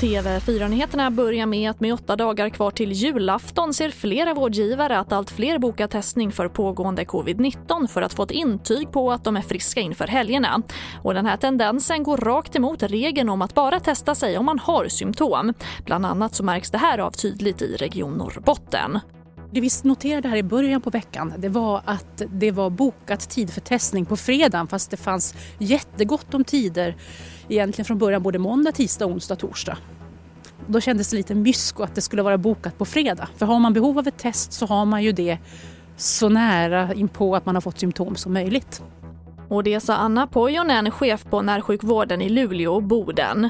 TV4-nyheterna börjar med att med åtta dagar kvar till julafton ser flera vårdgivare att allt fler bokar testning för pågående covid-19 för att få ett intyg på att de är friska inför helgerna. Och den här tendensen går rakt emot regeln om att bara testa sig om man har symptom. Bland annat så märks det här av tydligt i Region Norrbotten. Det vi noterade här i början på veckan det var att det var bokat tid för testning på fredagen fast det fanns jättegott om tider egentligen från början både måndag, tisdag, onsdag, torsdag. Då kändes det lite mysko att det skulle vara bokat på fredag. För har man behov av ett test så har man ju det så nära inpå att man har fått symptom som möjligt. Och det sa Anna Pojonen, chef på närsjukvården i Luleå och Boden.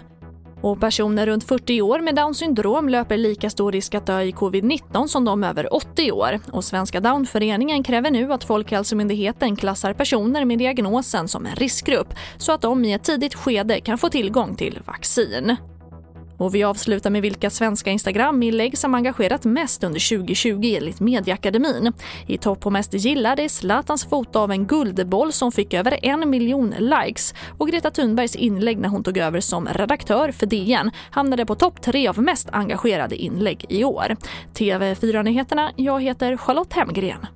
Och personer runt 40 år med Downs syndrom löper lika stor risk att dö i covid-19 som de över 80 år. Och Svenska Downföreningen kräver nu att Folkhälsomyndigheten klassar personer med diagnosen som en riskgrupp så att de i ett tidigt skede kan få tillgång till vaccin. Och vi avslutar med vilka svenska Instagram-inlägg som engagerat mest under 2020 enligt Mediaakademin. I topp på mest gillade är Zlatans foto av en guldboll som fick över en miljon likes och Greta Thunbergs inlägg när hon tog över som redaktör för DN hamnade på topp tre av mest engagerade inlägg i år. TV4-nyheterna, jag heter Charlotte Hemgren.